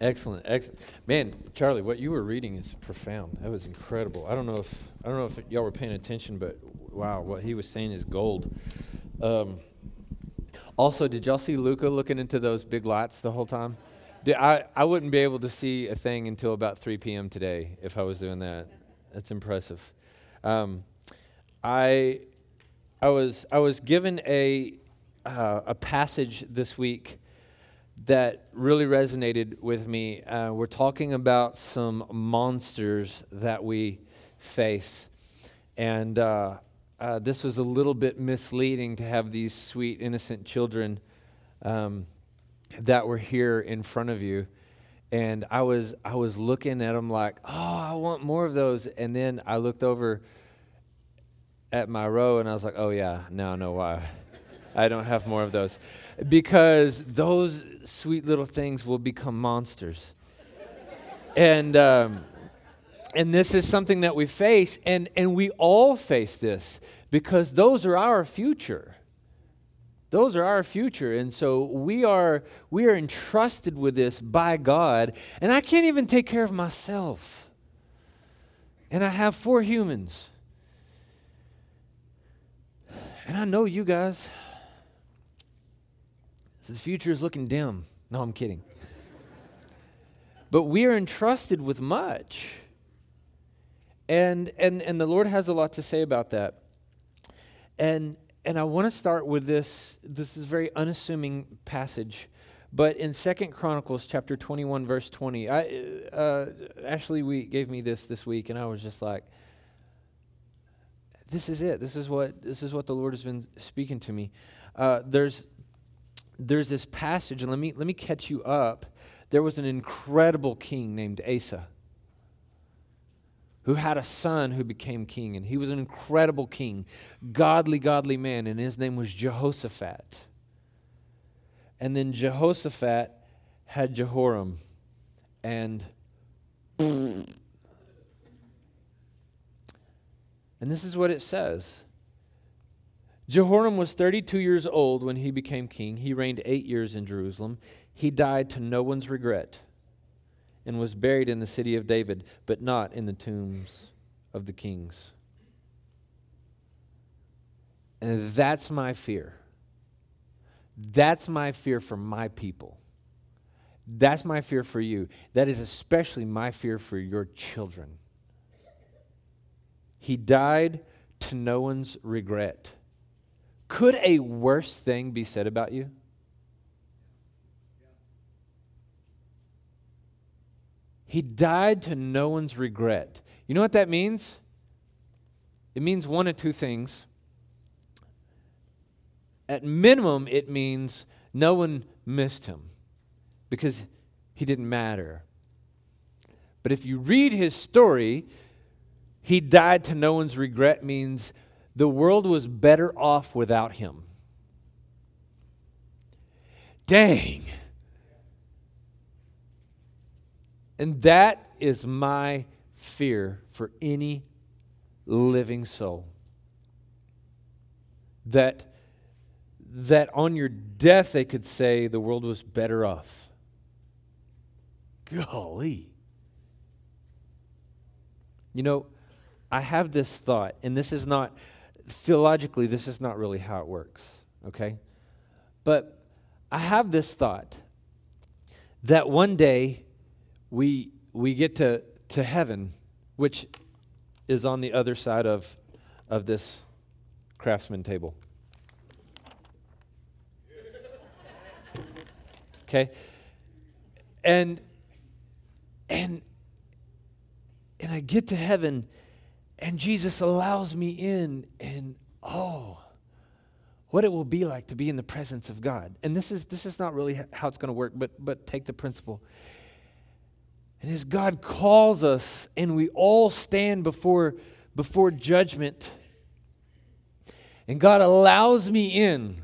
Excellent, excellent. Man, Charlie, what you were reading is profound. That was incredible. I don't know if I don't know if y'all were paying attention, but wow, what he was saying is gold. Um, also, did y'all see Luca looking into those big lights the whole time? Did, I I wouldn't be able to see a thing until about 3 p.m. today if I was doing that. That's impressive. Um, I I was I was given a uh, a passage this week that really resonated with me. Uh, we're talking about some monsters that we face. And uh, uh, this was a little bit misleading to have these sweet, innocent children um, that were here in front of you. And I was, I was looking at them like, oh, I want more of those. And then I looked over at my row and I was like, oh, yeah, now I know why. I don't have more of those. Because those sweet little things will become monsters. and, um, and this is something that we face, and, and we all face this because those are our future. Those are our future. And so we are, we are entrusted with this by God. And I can't even take care of myself. And I have four humans. And I know you guys. So the future is looking dim. No, I'm kidding. but we are entrusted with much. And, and, and the Lord has a lot to say about that. And, and I want to start with this. This is a very unassuming passage. But in Second Chronicles chapter 21, verse 20, I, uh, Ashley we gave me this this week, and I was just like, this is it. This is what, this is what the Lord has been speaking to me. Uh, there's there's this passage, and let me, let me catch you up. There was an incredible king named Asa who had a son who became king, and he was an incredible king, godly, godly man, and his name was Jehoshaphat. And then Jehoshaphat had Jehoram, and and this is what it says Jehoram was 32 years old when he became king. He reigned eight years in Jerusalem. He died to no one's regret and was buried in the city of David, but not in the tombs of the kings. And that's my fear. That's my fear for my people. That's my fear for you. That is especially my fear for your children. He died to no one's regret. Could a worse thing be said about you? He died to no one's regret. You know what that means? It means one of two things. At minimum, it means no one missed him because he didn't matter. But if you read his story, he died to no one's regret means the world was better off without him. Dang. And that is my fear for any living soul. That, that on your death they could say the world was better off. Golly. You know, I have this thought, and this is not theologically, this is not really how it works, okay? But I have this thought that one day we, we get to, to heaven, which is on the other side of, of this craftsman table. Okay? And and and I get to heaven and Jesus allows me in, and oh, what it will be like to be in the presence of God. And this is this is not really how it's going to work, but but take the principle. And as God calls us and we all stand before before judgment, and God allows me in.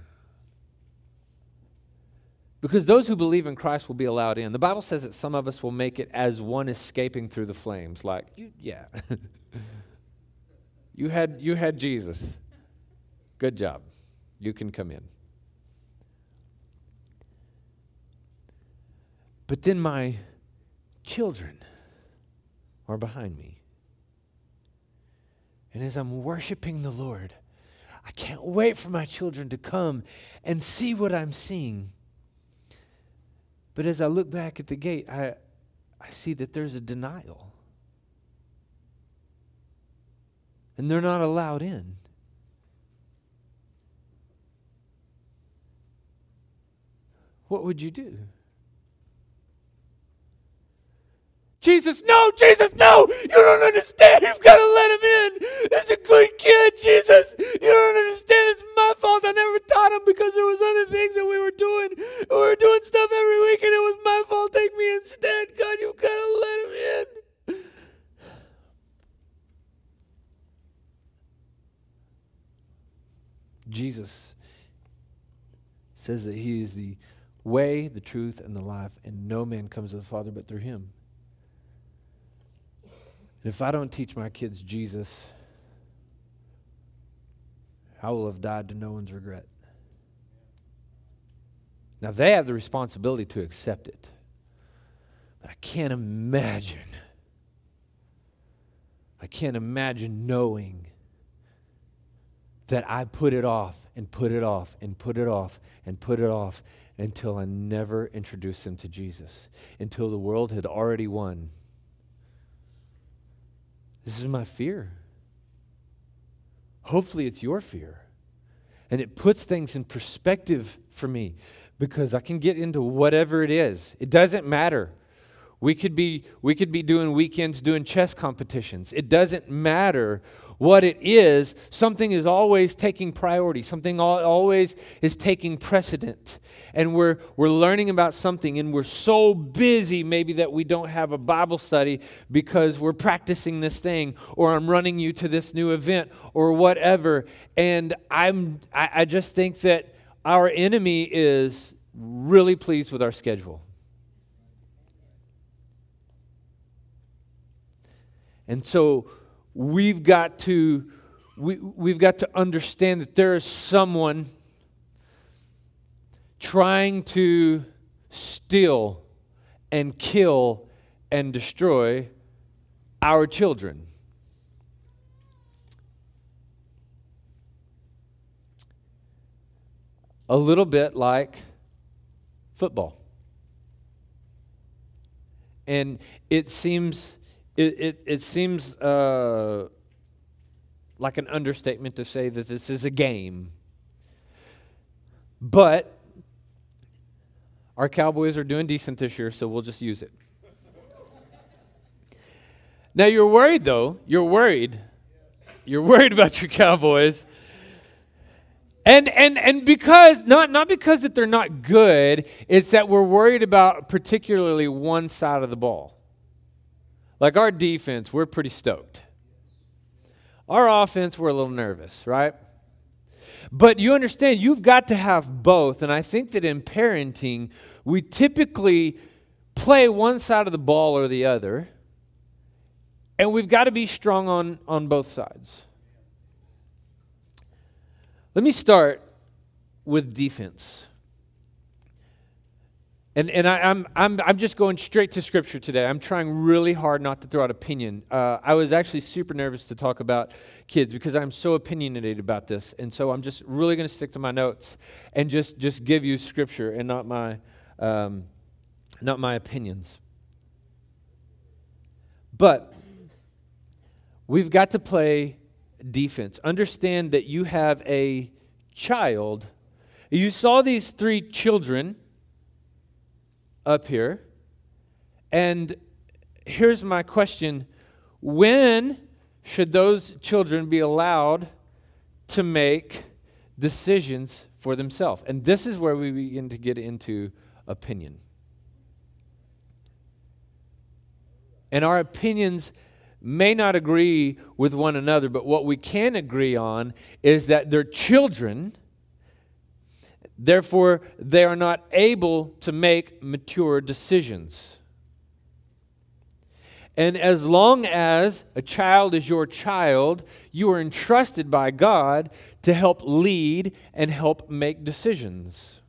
Because those who believe in Christ will be allowed in. The Bible says that some of us will make it as one escaping through the flames. Like, yeah. You had, you had Jesus. Good job. You can come in. But then my, children are behind me. And as I'm worshiping the Lord, I can't wait for my children to come and see what I'm seeing. But as I look back at the gate, I, I see that there's a denial. And they're not allowed in. What would you do? Jesus, no, Jesus, no! You don't understand. You've got to let him in. It's a good kid, Jesus. You don't understand. It's my fault. I never taught him because there was other things that we were doing. We were doing stuff every week, and it was my fault. Take me instead. God, you've got to let him in. Jesus says that he is the way, the truth, and the life, and no man comes to the Father but through him. And if I don't teach my kids Jesus, I will have died to no one's regret. Now, they have the responsibility to accept it. But I can't imagine. I can't imagine knowing that I put it off and put it off and put it off and put it off until I never introduced them to Jesus, until the world had already won. This is my fear. Hopefully, it's your fear. And it puts things in perspective for me because I can get into whatever it is. It doesn't matter. We could be, we could be doing weekends doing chess competitions. It doesn't matter what it is, something is always taking priority, something always is taking precedent. And we're, we're learning about something, and we're so busy maybe that we don't have a Bible study because we're practicing this thing, or I'm running you to this new event, or whatever. And I'm, I, I just think that our enemy is really pleased with our schedule. And so we've got to we, we've got to understand that there is someone trying to steal and kill and destroy our children. A little bit like football. And it seems it, it, it seems uh, like an understatement to say that this is a game. But our Cowboys are doing decent this year, so we'll just use it. now, you're worried, though. You're worried. You're worried about your Cowboys. And, and, and because, not, not because that they're not good, it's that we're worried about particularly one side of the ball. Like our defense, we're pretty stoked. Our offense, we're a little nervous, right? But you understand, you've got to have both. And I think that in parenting, we typically play one side of the ball or the other. And we've got to be strong on, on both sides. Let me start with defense. And, and I, am I'm, I'm, I'm just going straight to Scripture today. I'm trying really hard not to throw out opinion. Uh, I was actually super nervous to talk about kids because I'm so opinionated about this. And so I'm just really going to stick to my notes and just, just give you Scripture and not my, um, not my opinions. But we've got to play defense. Understand that you have a child. You saw these three children up here. And here's my question When should those children be allowed to make decisions for themselves? And this is where we begin to get into opinion. And our opinions may not agree with one another, but what we can agree on is that they're children Therefore, they are not able to make mature decisions. And as long as a child is your child, you are entrusted by God to help lead and help make decisions.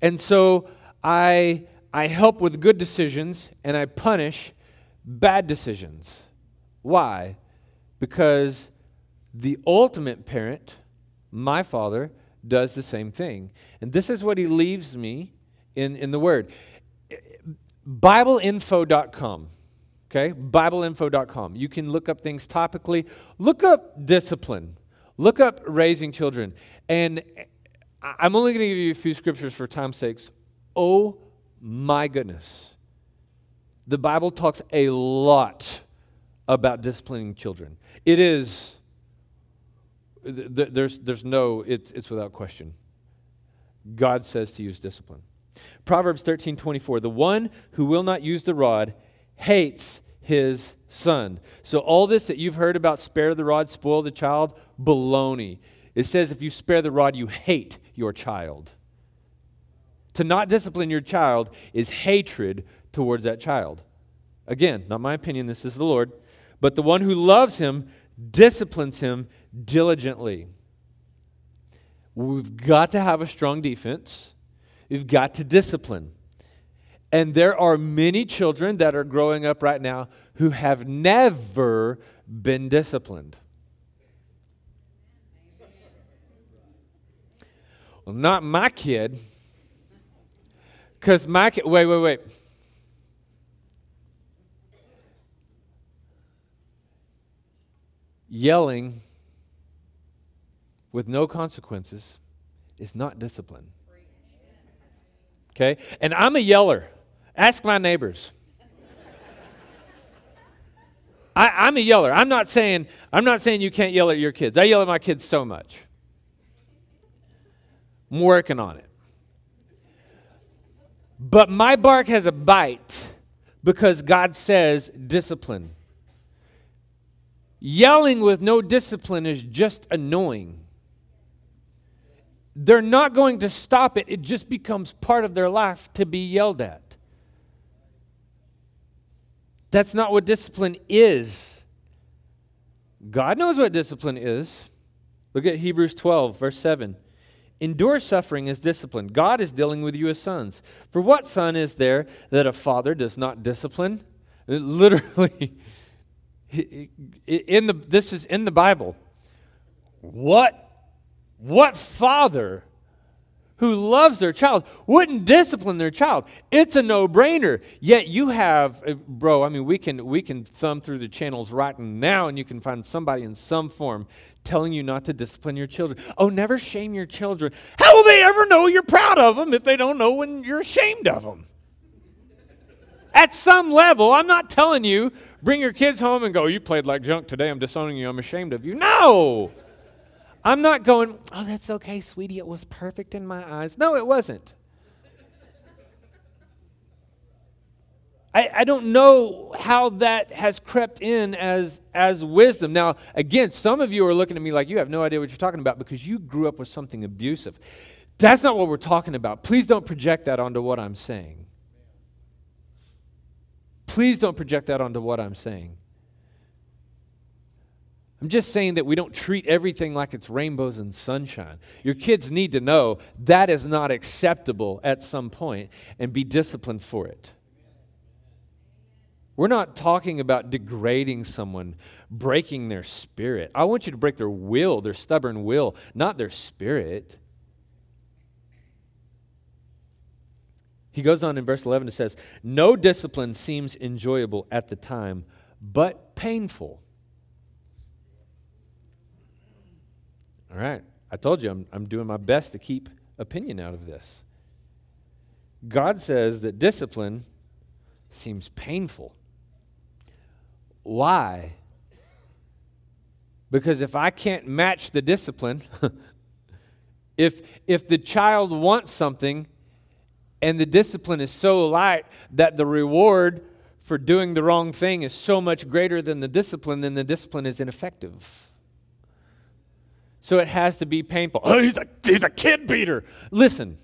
And so I, I help with good decisions and I punish bad decisions. Why? Because the ultimate parent, my father, does the same thing. And this is what he leaves me in, in the word. BibleInfo.com. Okay? BibleInfo.com. You can look up things topically. Look up discipline. Look up raising children. And I'm only going to give you a few scriptures for time's sakes. Oh my goodness. The Bible talks a lot about disciplining children. It is, th- there's, there's no, it's, it's without question. God says to use discipline. Proverbs 13 24, the one who will not use the rod hates his son. So, all this that you've heard about spare the rod, spoil the child, baloney. It says if you spare the rod, you hate your child. To not discipline your child is hatred towards that child. Again, not my opinion, this is the Lord. But the one who loves him disciplines him diligently. We've got to have a strong defense. We've got to discipline. And there are many children that are growing up right now who have never been disciplined. Well, not my kid. Because my kid, wait, wait, wait. Yelling with no consequences is not discipline. Okay? And I'm a yeller. Ask my neighbors. I, am a yeller. I'm not saying I'm not saying you can't yell at your kids. I yell at my kids so much. I'm working on it. But my bark has a bite because God says discipline. Yelling with no discipline is just annoying. They're not going to stop it, it just becomes part of their life to be yelled at. That's not what discipline is. God knows what discipline is. Look at Hebrews 12, verse 7. Endure suffering as discipline. God is dealing with you as sons. For what son is there that a father does not discipline? Literally, in the, this is in the Bible. What, what father who loves their child wouldn't discipline their child it's a no-brainer yet you have uh, bro i mean we can we can thumb through the channels right now and you can find somebody in some form telling you not to discipline your children. Oh, never shame your children. How will they ever know you're proud of them if they don't know when you're ashamed of them? At some level, I'm not telling you bring your kids home and go, You played like junk today. I'm disowning you. I'm ashamed of you. No. I'm not going, Oh, that's okay, sweetie. It was perfect in my eyes. No, it wasn't. I, I don't know how that has crept in as, as wisdom. Now, again, some of you are looking at me like you have no idea what you're talking about because you grew up with something abusive. That's not what we're talking about. Please don't project that onto what I'm saying. Please don't project that onto what I'm saying. I'm just saying that we don't treat everything like it's rainbows and sunshine. Your kids need to know that is not acceptable at some point and be disciplined for it. We're not talking about degrading someone, breaking their spirit. I want you to break their will, their stubborn will, not their spirit. He goes on in verse 11 and says, No discipline seems enjoyable at the time, but painful. All right, I told you I'm, I'm doing my best to keep opinion out of this. God says that discipline seems painful. Why? Because if I can't match the discipline, if, if the child wants something and the discipline is so light that the reward for doing the wrong thing is so much greater than the discipline, then the discipline is ineffective. So it has to be painful. Oh, he's a, he's a kid beater. Listen.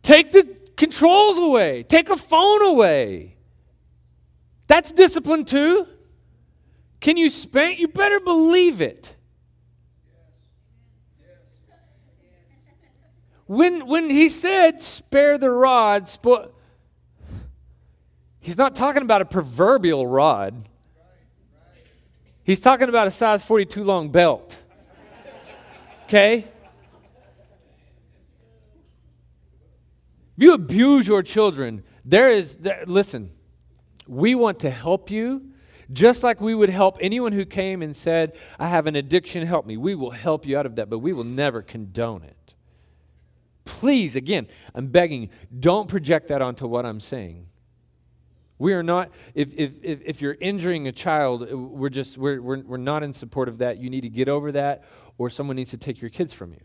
Take the controls away. Take a phone away. That's discipline too. Can you spank? You better believe it. when, when he said, spare the rod, spo- he's not talking about a proverbial rod. He's talking about a size 42 long belt. Okay? If you abuse your children, there is, there, listen, we want to help you just like we would help anyone who came and said, I have an addiction, help me. We will help you out of that, but we will never condone it. Please, again, I'm begging don't project that onto what I'm saying. We are not, if, if, if, if you're injuring a child, uh, we're just, we're, we're, we're not in support of that. You need to get over that, or someone needs to take your kids from you.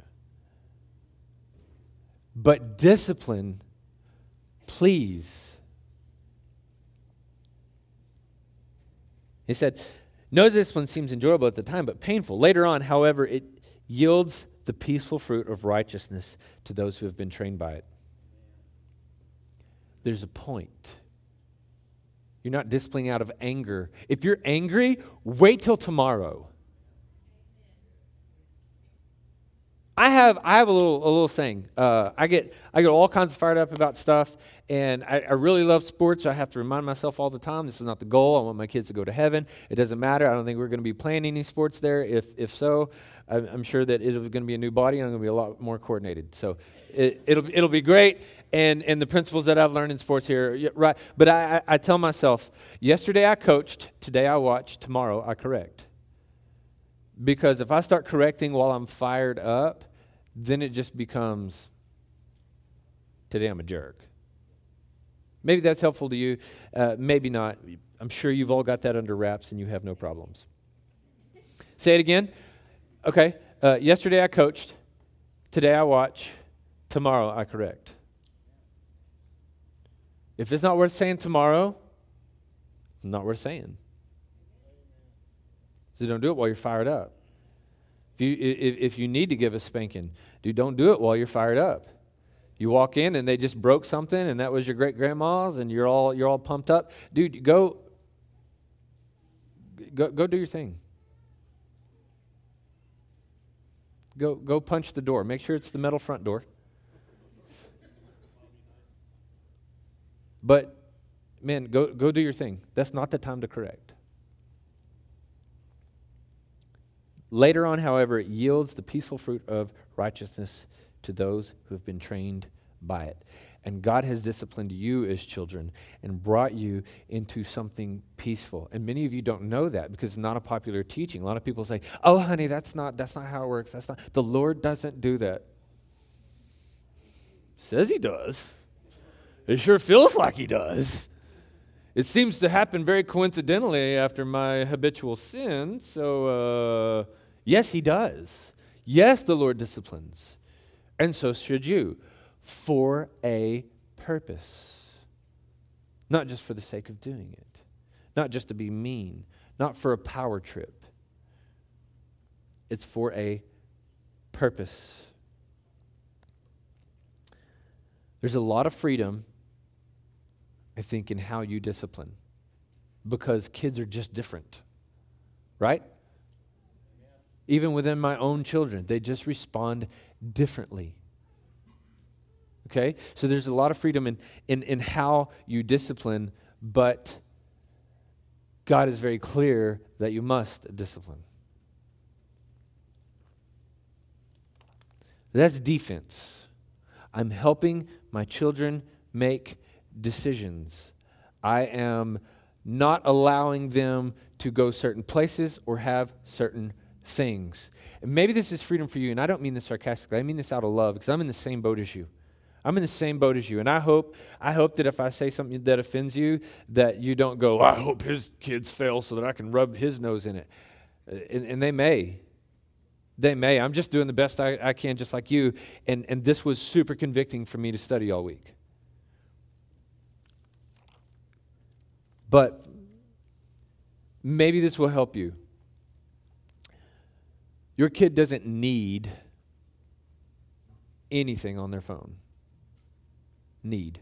But discipline, please. He said, No discipline seems enjoyable at the time, but painful. Later on, however, it yields the peaceful fruit of righteousness to those who have been trained by it. There's a point. You're not disciplining out of anger. If you're angry, wait till tomorrow. I have I have a little a little saying. Uh, I get I get all kinds of fired up about stuff, and I, I, really love sports. I have to remind myself all the time this is not the goal. I want my kids to go to heaven. It doesn't matter. I don't think we're going to be playing any sports there. If if so, I'm, I'm sure that it's going to be a new body and I'm going to be a lot more coordinated. So it, it'll it'll be great. And and the principles that I've learned in sports here, right? But I, I, tell myself, yesterday I coached, today I watch, tomorrow I correct. Because if I start correcting while I'm fired up, then it just becomes today I'm a jerk. Maybe that's helpful to you. Uh, maybe not. I'm sure you've all got that under wraps and you have no problems. Say it again. Okay. Uh, yesterday I coached. Today I watch. Tomorrow I correct. If it's not worth saying tomorrow, it's not worth saying. So don't do it while you're fired up. If you, if, if you need to give a spanking, dude, don't do it while you're fired up. You walk in and they just broke something and that was your great grandma's and you're all you're all pumped up. Dude, go go go do your thing. Go go punch the door. Make sure it's the metal front door. But man, go go do your thing. That's not the time to correct. Later on, however, it yields the peaceful fruit of righteousness to those who have been trained by it. And God has disciplined you as children and brought you into something peaceful. And many of you don't know that because it's not a popular teaching. A lot of people say, "Oh, honey, that's not that's not how it works. That's not the Lord doesn't do that." Says he does. It sure feels like he does. It seems to happen very coincidentally after my habitual sin. So, uh, yes, he does. Yes, the Lord disciplines. And so should you for a purpose. Not just for the sake of doing it, not just to be mean, not for a power trip. It's for a purpose. There's a lot of freedom I think, in how you discipline because kids are just different, right? Even within my own children, they just respond differently. Okay? So there's a lot of freedom in, in, in how you discipline, but God is very clear that you must discipline. That's defense. I'm helping my children make decisions. I am not allowing them to go certain places or have certain things. And maybe this is freedom for you, and I don't mean this sarcastically. I mean this out of love because I'm in the same boat as you. I'm in the same boat as you, and I hope I hope that if I say something that offends you, that you don't go, "I hope his kids fail so that I can rub his nose in it," uh, and, and they may. They may. I'm just doing the best I, I can, just like you. And, and this was super convicting for me to study all week. But maybe this will help you. Your kid doesn't need anything on their phone. Need.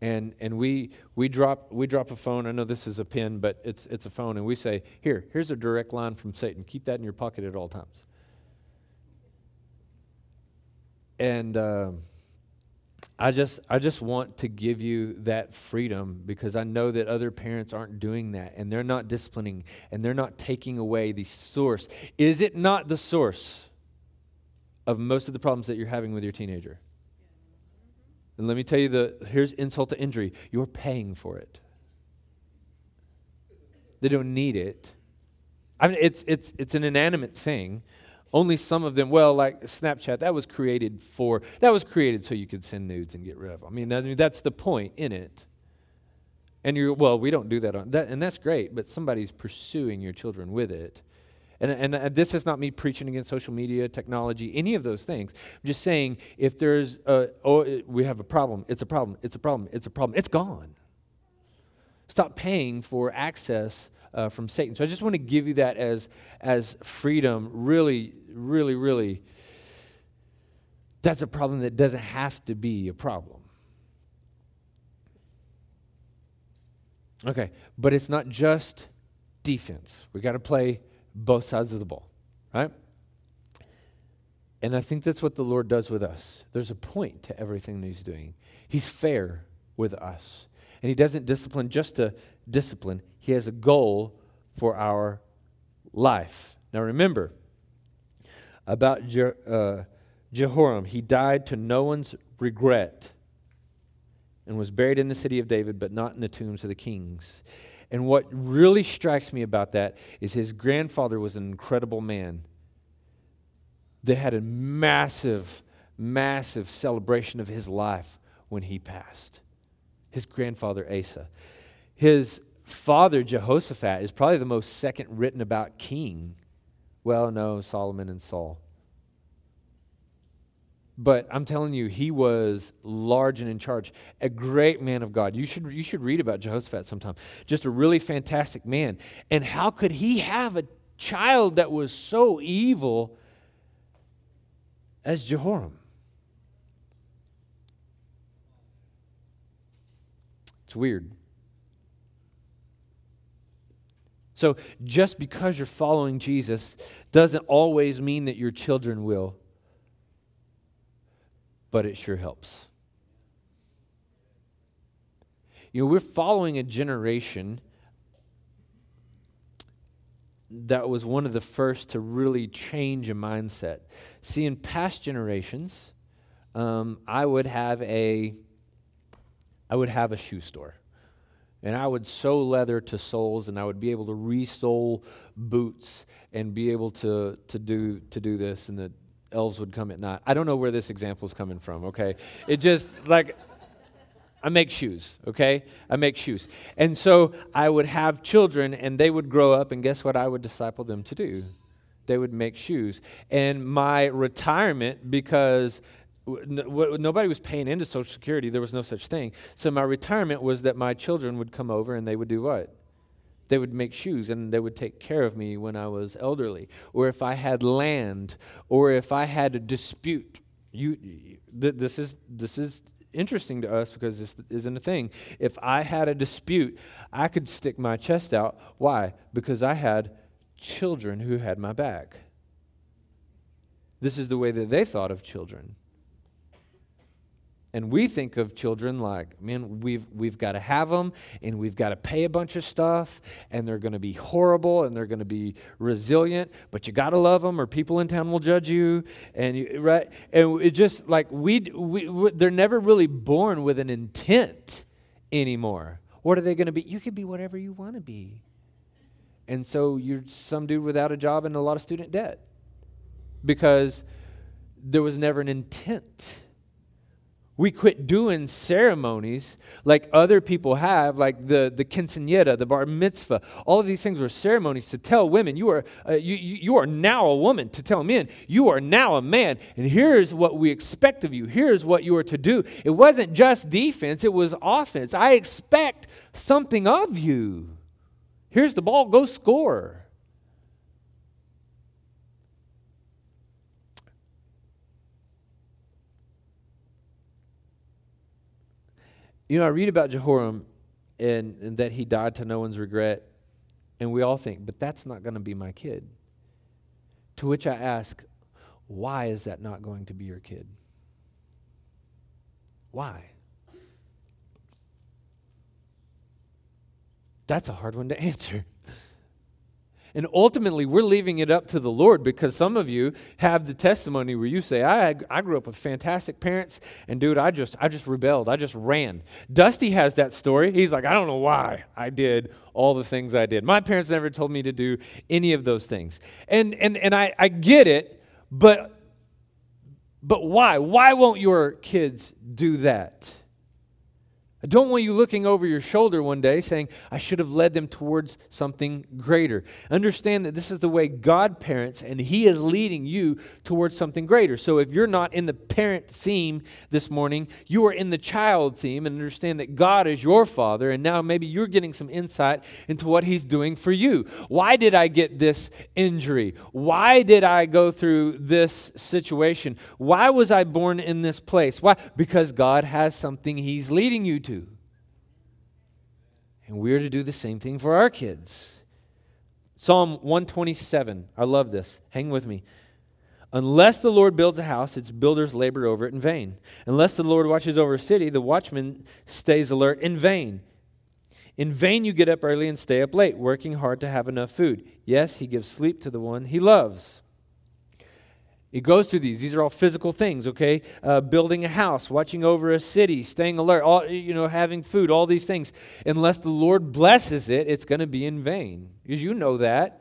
And and we we drop we drop a phone. I know this is a pin, but it's it's a phone, and we say, "Here, here's a direct line from Satan. Keep that in your pocket at all times." and um, I just I just want to give you that freedom because I know that other parents aren't doing that and they're not disciplining and they're not taking away the source. Is it not the source of most of the problems that you're having with your teenager? And let me tell you the here's insult to injury. You're paying for it. They don't need it. I mean it's it's it's an inanimate thing only some of them, well, like Snapchat, that was created for, that was created so you could send nudes and get rid of them. I mean, I mean that's the point in it. And you're, well, we don't do that on that, and that's great, but somebody's pursuing your children with it. And, and, and this is not me preaching against social media, technology, any of those things. I'm just saying if there's a, oh, we have a problem, it's a problem, it's a problem, it's a problem, it's gone. Stop paying for access uh, from Satan. So I just want to give you that as, as freedom, really, really, really. That's a problem that doesn't have to be a problem. Okay, but it's not just defense. We got to play both sides of the ball, right? And I think that's what the Lord does with us. There's a point to everything that He's doing. He's fair with us. And He doesn't discipline just to discipline, He has a goal for our life. Now remember about Je- uh, Jehoram, he died to no one's regret and was buried in the city of David, but not in the tombs of the kings. And what really strikes me about that is his grandfather was an incredible man. They had a massive, massive celebration of his life when he passed. His grandfather, Asa. His father, Jehoshaphat, is probably the most second written about king. Well, no, Solomon and Saul. But I'm telling you, he was large and in charge. A great man of God. You should, you should read about Jehoshaphat sometime. Just a really fantastic man. And how could he have a child that was so evil as Jehoram? It's weird. So just because you're following Jesus doesn't always mean that your children will, but it sure helps. You know, we're following a generation that was one of the first to really change a mindset. See, in past generations, um, I would have a, I would have a shoe store and I would sew leather to soles, and I would be able to resole boots and be able to, to, do, to do this, and the elves would come at night. I don't know where this example is coming from, okay? It just, like, I make shoes, okay? I make shoes. And so I would have children, and they would grow up, and guess what I would disciple them to do? They would make shoes. And my retirement, because nobody was paying into Social Security. There was no such thing. So my retirement was that my children would come over and they would do what? They would make shoes and they would take care of me when I was elderly. Or if I had land, or if I had a dispute. You, th- this is this is interesting to us because this isn't a thing. If I had a dispute, I could stick my chest out. Why? Because I had children who had my back. This is the way that they thought of children. And we think of children like, man, we've, we've got to have them and we've got to pay a bunch of stuff and they're going to be horrible and they're going to be resilient, but you got to love them or people in town will judge you. And, you, right? And it just like we, we, they're never really born with an intent anymore. What are they going to be? You could be whatever you want to be. And so you're some dude without a job and a lot of student debt because there was never an intent we quit doing ceremonies like other people have, like the, the quinceanera, the bar mitzvah. All of these things were ceremonies to tell women, you are, uh, you, you are now a woman, to tell men, you are now a man, and here's what we expect of you. Here's what you are to do. It wasn't just defense, it was offense. I expect something of you. Here's the ball, go score. You know, I read about Jehoram and, and that he died to no one's regret, and we all think, but that's not going to be my kid. To which I ask, why is that not going to be your kid? Why? That's a hard one to answer. And ultimately, we're leaving it up to the Lord because some of you have the testimony where you say, I, I grew up with fantastic parents, and dude, I just, I just rebelled. I just ran. Dusty has that story. He's like, I don't know why I did all the things I did. My parents never told me to do any of those things. And, and, and I, I get it, but, but why? Why won't your kids do that? I don't want you looking over your shoulder one day saying, I should have led them towards something greater. Understand that this is the way God parents, and He is leading you towards something greater. So if you're not in the parent theme this morning, you are in the child theme, and understand that God is your father, and now maybe you're getting some insight into what He's doing for you. Why did I get this injury? Why did I go through this situation? Why was I born in this place? Why? Because God has something He's leading you to. And we're to do the same thing for our kids. Psalm 127. I love this. Hang with me. Unless the Lord builds a house, its builders labor over it in vain. Unless the Lord watches over a city, the watchman stays alert in vain. In vain you get up early and stay up late, working hard to have enough food. Yes, he gives sleep to the one he loves. It goes through these. These are all physical things, okay? Uh, building a house, watching over a city, staying alert, all you know, having food, all these things. Unless the Lord blesses it, it's going to be in vain. You know that.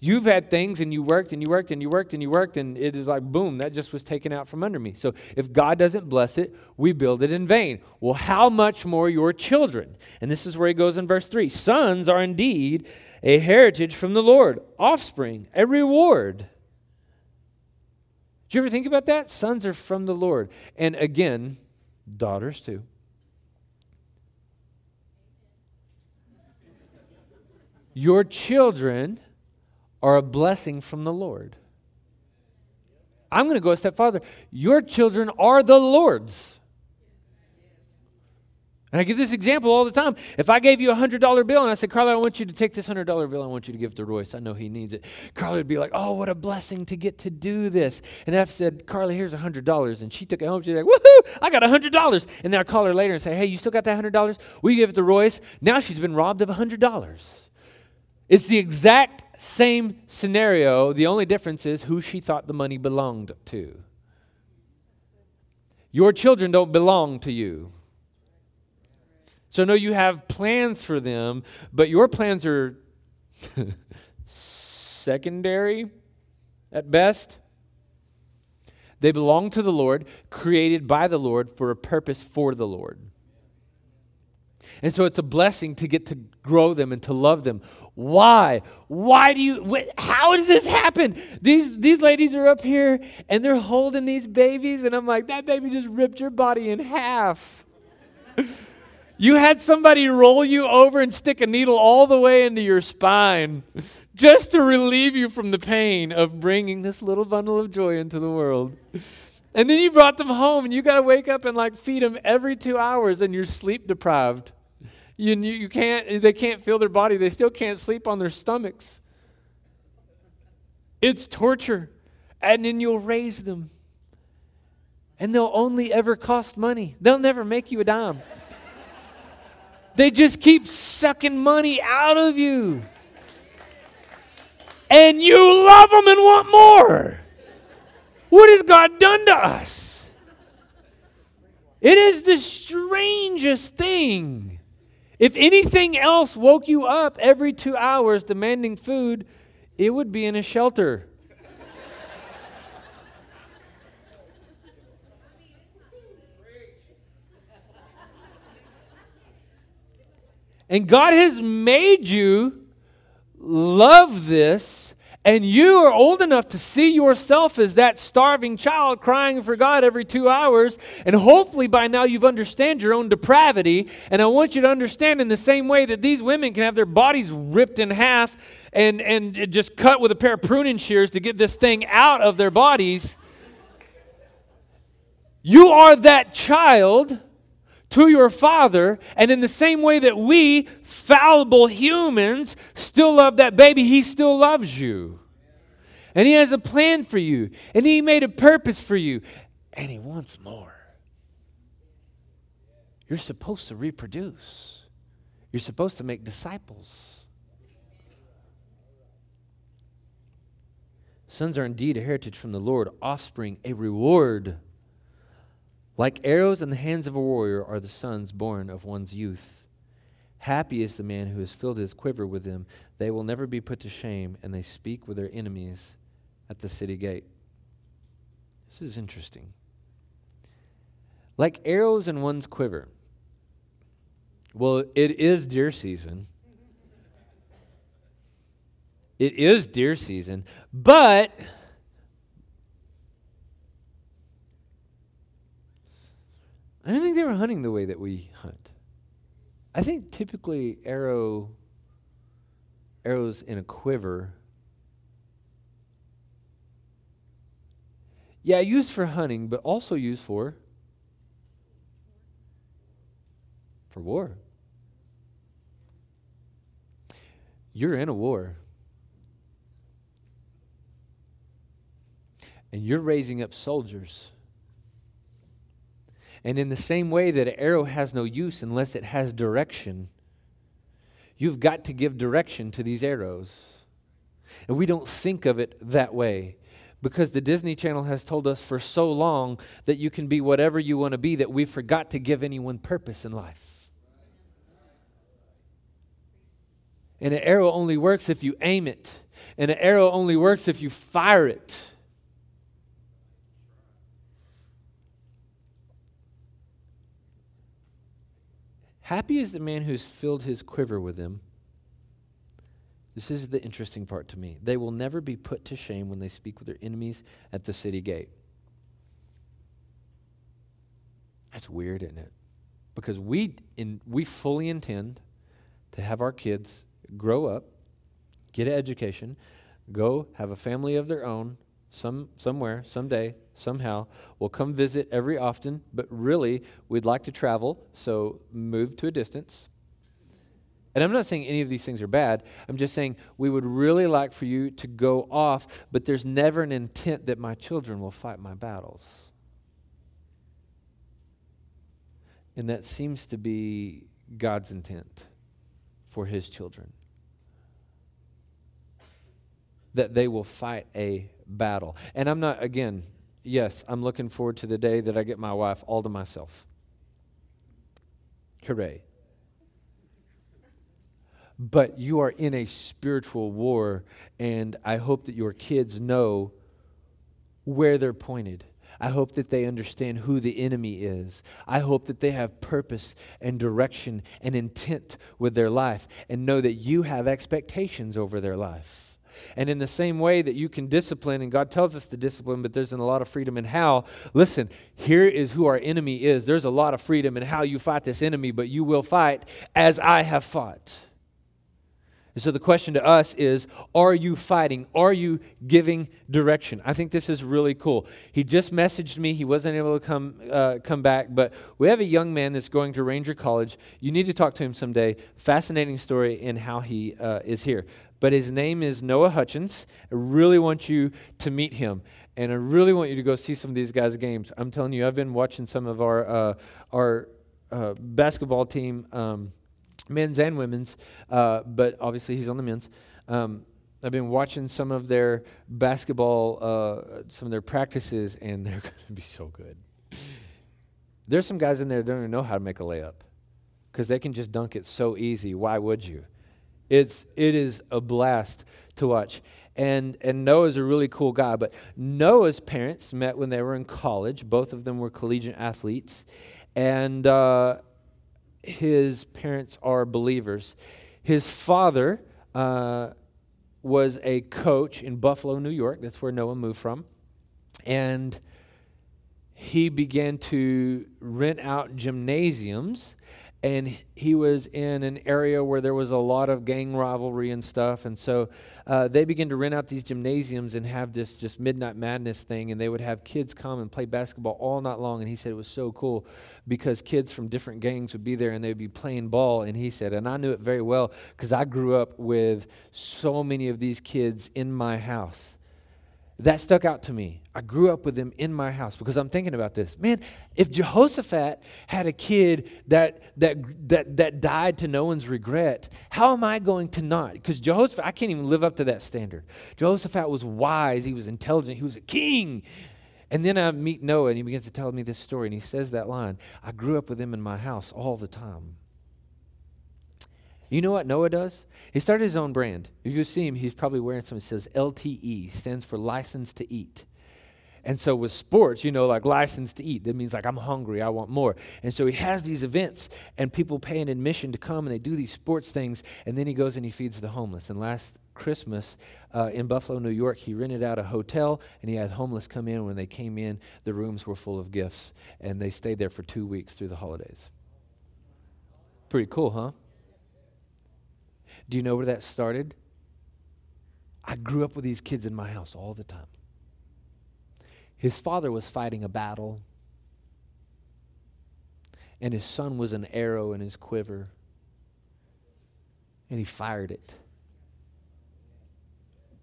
You've had things and you worked and you worked and you worked and you worked, and it is like, boom, that just was taken out from under me. So if God doesn't bless it, we build it in vain. Well, how much more your children? And this is where he goes in verse 3 Sons are indeed a heritage from the Lord, offspring, a reward. Do you ever think about that? Sons are from the Lord. And again, daughters too. Your children are a blessing from the Lord. I'm going to go a step farther. Your children are the Lord's. And I give this example all the time. If I gave you a $100 bill and I said, Carly, I want you to take this $100 bill, I want you to give it to Royce. I know he needs it. Carly would be like, oh, what a blessing to get to do this. And I said, Carly, here's a $100. And she took it home. She's like, woohoo, I got a $100. And then I call her later and say, hey, you still got that $100? Will you give it to Royce? Now she's been robbed of a $100. It's the exact same scenario. The only difference is who she thought the money belonged to. Your children don't belong to you. So, no, you have plans for them, but your plans are secondary at best. They belong to the Lord, created by the Lord for a purpose for the Lord. And so it's a blessing to get to grow them and to love them. Why? Why do you, how does this happen? These, these ladies are up here and they're holding these babies, and I'm like, that baby just ripped your body in half. You had somebody roll you over and stick a needle all the way into your spine just to relieve you from the pain of bringing this little bundle of joy into the world. And then you brought them home and you got to wake up and like feed them every 2 hours and you're sleep deprived. You, you can't they can't feel their body. They still can't sleep on their stomachs. It's torture. And then you'll raise them. And they'll only ever cost money. They'll never make you a dime. They just keep sucking money out of you. And you love them and want more. What has God done to us? It is the strangest thing. If anything else woke you up every two hours demanding food, it would be in a shelter. And God has made you love this, and you are old enough to see yourself as that starving child crying for God every two hours. And hopefully by now you've understand your own depravity. And I want you to understand in the same way that these women can have their bodies ripped in half and, and just cut with a pair of pruning shears to get this thing out of their bodies. You are that child to your Father, and in the same way that we, fallible humans, still love that baby, He still loves you. And He has a plan for you, and He made a purpose for you, and He wants more. You're supposed to reproduce, you're supposed to make disciples. Sons are indeed a heritage from the Lord, offspring, a reward. Like arrows in the hands of a warrior are the sons born of one's youth. Happy is the man who has filled his quiver with them. They will never be put to shame, and they speak with their enemies at the city gate. This is interesting. Like arrows in one's quiver. Well, it is deer season. It is deer season, but I don't think they were hunting the way that we hunt. I think typically arrow arrows in a quiver Yeah, used for hunting, but also used for for war. You're in a war. And you're raising up soldiers. And in the same way that an arrow has no use unless it has direction, you've got to give direction to these arrows. And we don't think of it that way because the Disney Channel has told us for so long that you can be whatever you want to be that we forgot to give anyone purpose in life. And an arrow only works if you aim it, and an arrow only works if you fire it. Happy is the man who's filled his quiver with them. This is the interesting part to me. They will never be put to shame when they speak with their enemies at the city gate. That's weird, isn't it? Because we, in, we fully intend to have our kids grow up, get an education, go have a family of their own, some, somewhere, someday, somehow. We'll come visit every often, but really, we'd like to travel, so move to a distance and I'm not saying any of these things are bad. I'm just saying we would really like for you to go off, but there's never an intent that my children will fight my battles. And that seems to be God's intent for his children. That they will fight a battle. And I'm not, again, yes, I'm looking forward to the day that I get my wife all to myself. Hooray but you are in a spiritual war, and I hope that your kids know where they're pointed. I hope that they understand who the enemy is. I hope that they have purpose and direction and intent with their life and know that you have expectations over their life. And in the same way that you can discipline, and God tells us to discipline, but there's a lot of freedom in how, listen, here is who our enemy is. There's a lot of freedom in how you fight this enemy, but you will fight as I have fought. And so the question to us is Are you fighting? Are you giving direction? I think this is really cool. He just messaged me. He wasn't able to come, uh, come back, but we have a young man that's going to Ranger College. You need to talk to him someday. Fascinating story in how he uh, is here. But his name is Noah Hutchins. I really want you to meet him. And I really want you to go see some of these guys' games. I'm telling you, I've been watching some of our, uh, our uh, basketball team. Um, men's and women's, uh, but obviously he's on the men's. Um, I've been watching some of their basketball, uh, some of their practices, and they're going to be so good. There's some guys in there that don't even know how to make a layup because they can just dunk it so easy. Why would you? It's it is a blast to watch. And and Noah's a really cool guy. But Noah's parents met when they were in college. Both of them were collegiate athletes, and uh, his parents are believers. His father uh, was a coach in Buffalo, New York. That's where Noah moved from. And he began to rent out gymnasiums and he was in an area where there was a lot of gang rivalry and stuff. And so uh, they began to rent out these gymnasiums and have this just midnight madness thing. And they would have kids come and play basketball all night long. And he said it was so cool because kids from different gangs would be there and they'd be playing ball. And he said and i knew it very well because i grew up with so many of these kids in my house that stuck out to me. I grew up with them in my house because I'm thinking about this. Man, if Jehoshaphat had a kid that that that that died to no one's regret, how am I going to not? Because Jehoshaphat, I can't even live up to that standard. Jehoshaphat was wise, he was intelligent, he was a king. And then I meet Noah and he begins to tell me this story and he says that line, I grew up with him in my house all the time. You know what Noah does? He started his own brand. If you see him, he's probably wearing something that says LTE, stands for license to eat. And so with sports, you know, like license to eat, that means like I'm hungry, I want more. And so he has these events, and people pay an admission to come, and they do these sports things, and then he goes and he feeds the homeless. And last Christmas uh, in Buffalo, New York, he rented out a hotel, and he had homeless come in. When they came in, the rooms were full of gifts, and they stayed there for two weeks through the holidays. Pretty cool, huh? Do you know where that started? I grew up with these kids in my house all the time. His father was fighting a battle, and his son was an arrow in his quiver, and he fired it.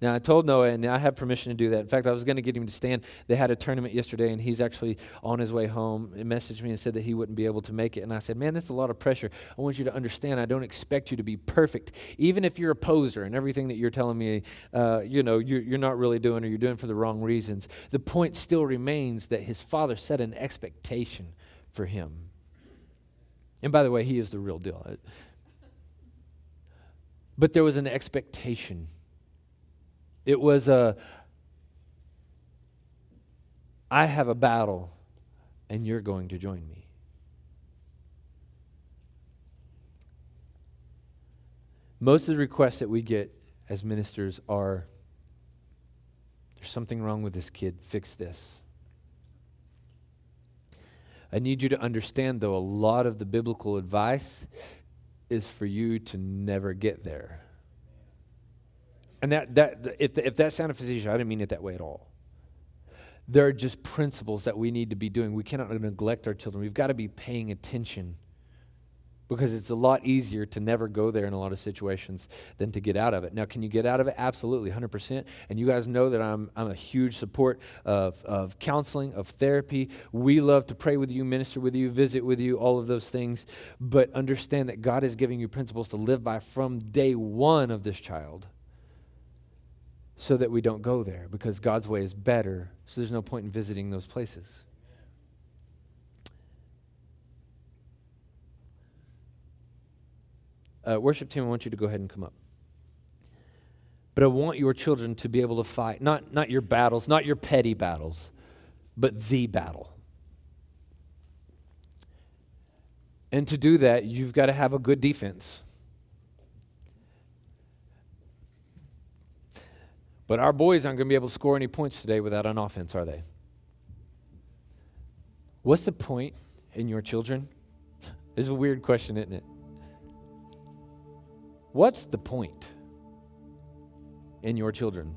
Now, I told Noah, and I have permission to do that. In fact, I was going to get him to stand. They had a tournament yesterday, and he's actually on his way home. He messaged me and said that he wouldn't be able to make it. And I said, Man, that's a lot of pressure. I want you to understand, I don't expect you to be perfect. Even if you're a poser and everything that you're telling me, uh, you know, you're, you're not really doing or you're doing for the wrong reasons, the point still remains that his father set an expectation for him. And by the way, he is the real deal. But there was an expectation it was a, I have a battle and you're going to join me. Most of the requests that we get as ministers are there's something wrong with this kid, fix this. I need you to understand, though, a lot of the biblical advice is for you to never get there. And that, that if, if that sounded facetious, I didn't mean it that way at all. There are just principles that we need to be doing. We cannot neglect our children. We've got to be paying attention because it's a lot easier to never go there in a lot of situations than to get out of it. Now, can you get out of it? Absolutely, 100%. And you guys know that I'm, I'm a huge support of, of counseling, of therapy. We love to pray with you, minister with you, visit with you, all of those things. But understand that God is giving you principles to live by from day one of this child so that we don't go there because God's way is better. So there's no point in visiting those places. Uh, worship team, I want you to go ahead and come up. But I want your children to be able to fight, not, not your battles, not your petty battles, but the battle. And to do that, you've got to have a good defense. But our boys aren't going to be able to score any points today without an offense, are they? What's the point in your children? This is a weird question, isn't it? What's the point in your children?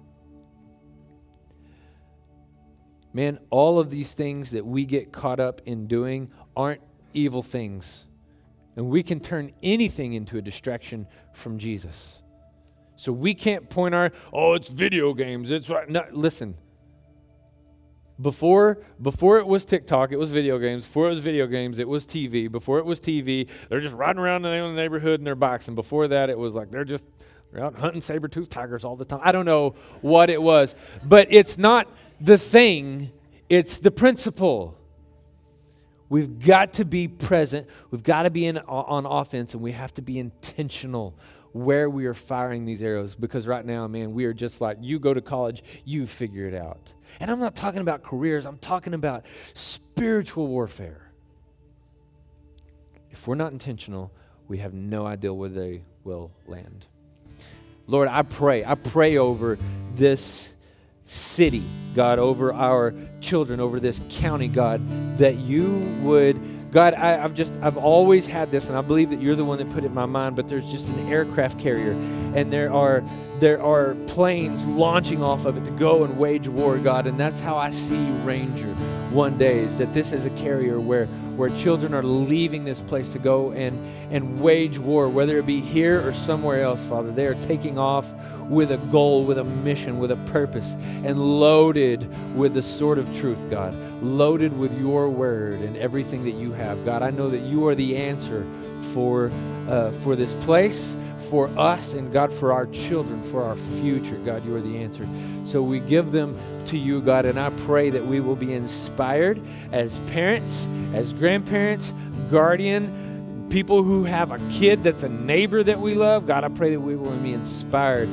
Man, all of these things that we get caught up in doing aren't evil things. And we can turn anything into a distraction from Jesus. So we can't point our, oh, it's video games. It's right. No, listen. Before, before it was TikTok, it was video games. Before it was video games, it was TV. Before it was TV, they're just riding around in the neighborhood in their bikes. And before that, it was like they're just they're out hunting saber-toothed tigers all the time. I don't know what it was. But it's not the thing, it's the principle. We've got to be present. We've got to be in, on offense, and we have to be intentional where we are firing these arrows because right now, man, we are just like, you go to college, you figure it out. And I'm not talking about careers, I'm talking about spiritual warfare. If we're not intentional, we have no idea where they will land. Lord, I pray, I pray over this city, God, over our children, over this county, God, that you would God, I, have just, I've always had this, and I believe that you're the one that put it in my mind, but there's just an aircraft carrier, and there are, there are planes launching off of it to go and wage war, God, and that's how I see Ranger one day, is that this is a carrier where where children are leaving this place to go and, and wage war, whether it be here or somewhere else, Father. They are taking off with a goal, with a mission, with a purpose, and loaded with the sword of truth, God. Loaded with your word and everything that you have. God, I know that you are the answer for, uh, for this place, for us, and God, for our children, for our future. God, you are the answer. So we give them to you, God, and I pray that we will be inspired as parents, as grandparents, guardian, people who have a kid that's a neighbor that we love. God, I pray that we will be inspired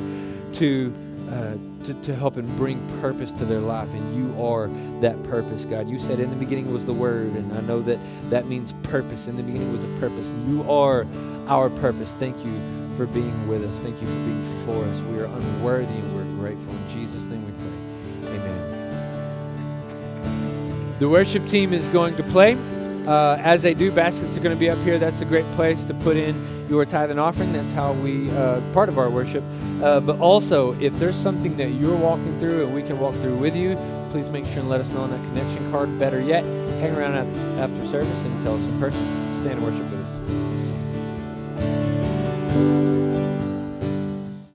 to. Uh, to, to help and bring purpose to their life. And you are that purpose, God. You said in the beginning was the Word, and I know that that means purpose. In the beginning was a purpose. You are our purpose. Thank you for being with us. Thank you for being for us. We are unworthy and we're grateful. In Jesus' name we pray. Amen. The worship team is going to play. Uh, as they do, baskets are going to be up here. That's a great place to put in your tithe and offering. That's how we, uh, part of our worship. Uh, but also, if there's something that you're walking through and we can walk through with you, please make sure and let us know on that connection card. Better yet, hang around after service and tell us in person. Stand and worship with us.